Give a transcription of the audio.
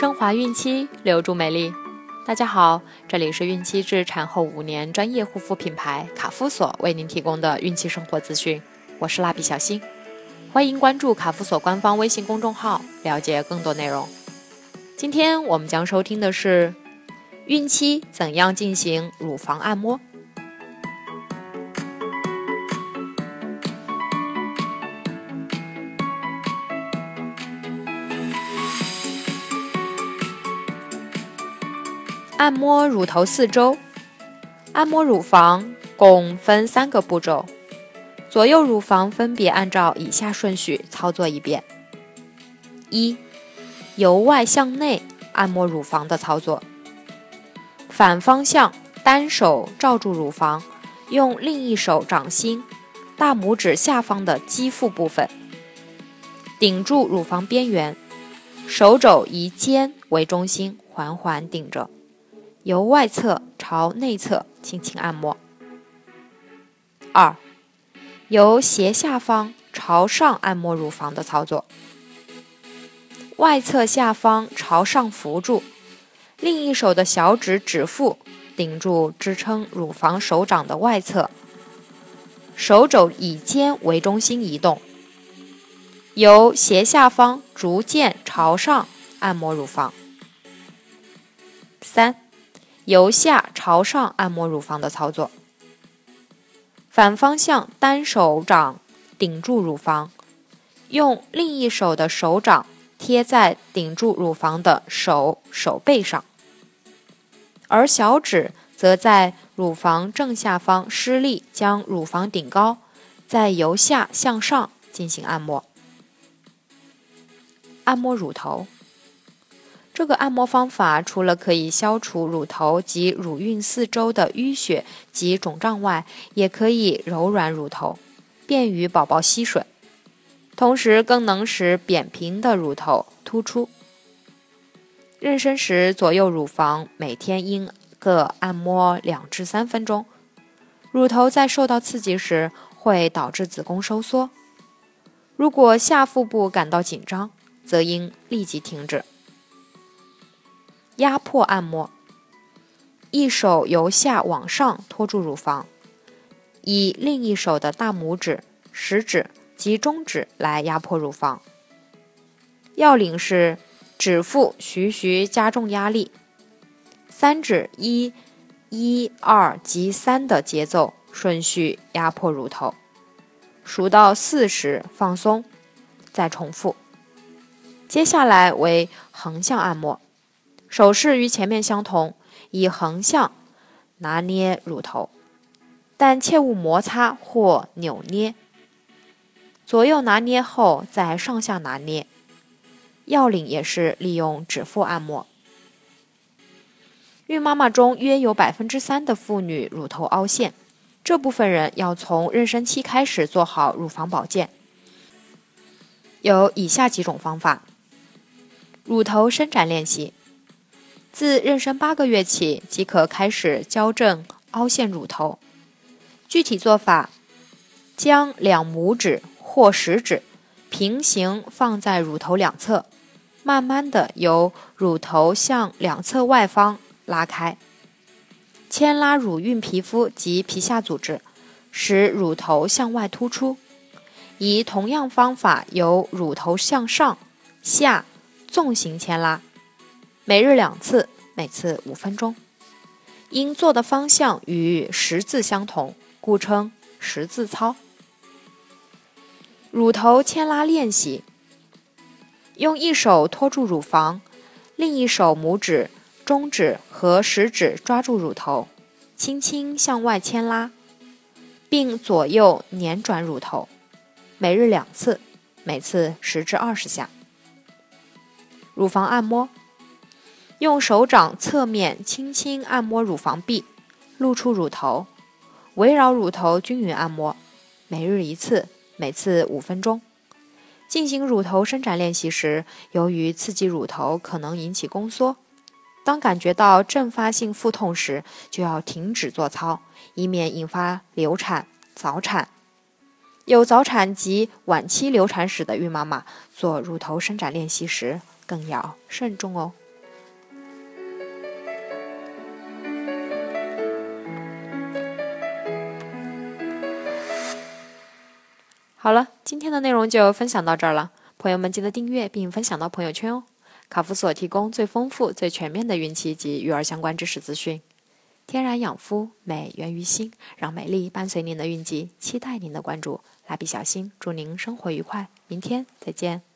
升华孕期，留住美丽。大家好，这里是孕期至产后五年专业护肤品牌卡夫索为您提供的孕期生活资讯，我是蜡笔小新，欢迎关注卡夫索官方微信公众号，了解更多内容。今天我们将收听的是孕期怎样进行乳房按摩。按摩乳头四周，按摩乳房共分三个步骤，左右乳房分别按照以下顺序操作一遍：一、由外向内按摩乳房的操作，反方向单手罩住乳房，用另一手掌心、大拇指下方的肌腹部分顶住乳房边缘，手肘以肩为中心，缓缓顶着。由外侧朝内侧轻轻按摩。二，由斜下方朝上按摩乳房的操作。外侧下方朝上扶住，另一手的小指指腹顶住支撑乳房手掌的外侧，手肘以肩为中心移动，由斜下方逐渐朝上按摩乳房。三。由下朝上按摩乳房的操作，反方向单手掌顶住乳房，用另一手的手掌贴在顶住乳房的手手背上，而小指则在乳房正下方施力将乳房顶高，再由下向上进行按摩。按摩乳头。这个按摩方法除了可以消除乳头及乳晕四周的淤血及肿胀外，也可以柔软乳头，便于宝宝吸吮，同时更能使扁平的乳头突出。妊娠时左右乳房每天应各按摩两至三分钟。乳头在受到刺激时会导致子宫收缩，如果下腹部感到紧张，则应立即停止。压迫按摩，一手由下往上托住乳房，以另一手的大拇指、食指及中指来压迫乳房。要领是指腹徐徐加重压力，三指一、一、二及三的节奏顺序压迫乳头，数到四时放松，再重复。接下来为横向按摩。手势与前面相同，以横向拿捏乳头，但切勿摩擦或扭捏。左右拿捏后再上下拿捏。要领也是利用指腹按摩。孕妈妈中约有百分之三的妇女乳头凹陷，这部分人要从妊娠期开始做好乳房保健。有以下几种方法：乳头伸展练习。自妊娠八个月起即可开始矫正凹陷乳头。具体做法：将两拇指或食指平行放在乳头两侧，慢慢的由乳头向两侧外方拉开，牵拉乳晕皮肤及皮下组织，使乳头向外突出。以同样方法由乳头向上下纵行牵拉。每日两次，每次五分钟。因做的方向与十字相同，故称十字操。乳头牵拉练习：用一手托住乳房，另一手拇指、中指和食指抓住乳头，轻轻向外牵拉，并左右捻转乳头。每日两次，每次十至二十下。乳房按摩。用手掌侧面轻轻按摩乳房壁，露出乳头，围绕乳头均匀按摩，每日一次，每次五分钟。进行乳头伸展练习时，由于刺激乳头可能引起宫缩，当感觉到阵发性腹痛时，就要停止做操，以免引发流产、早产。有早产及晚期流产史的孕妈妈做乳头伸展练习时，更要慎重哦。好了，今天的内容就分享到这儿了。朋友们记得订阅并分享到朋友圈哦。卡夫所提供最丰富、最全面的孕期及育儿相关知识资讯。天然养肤，美源于心，让美丽伴随您的孕期，期待您的关注。蜡笔小新，祝您生活愉快，明天再见。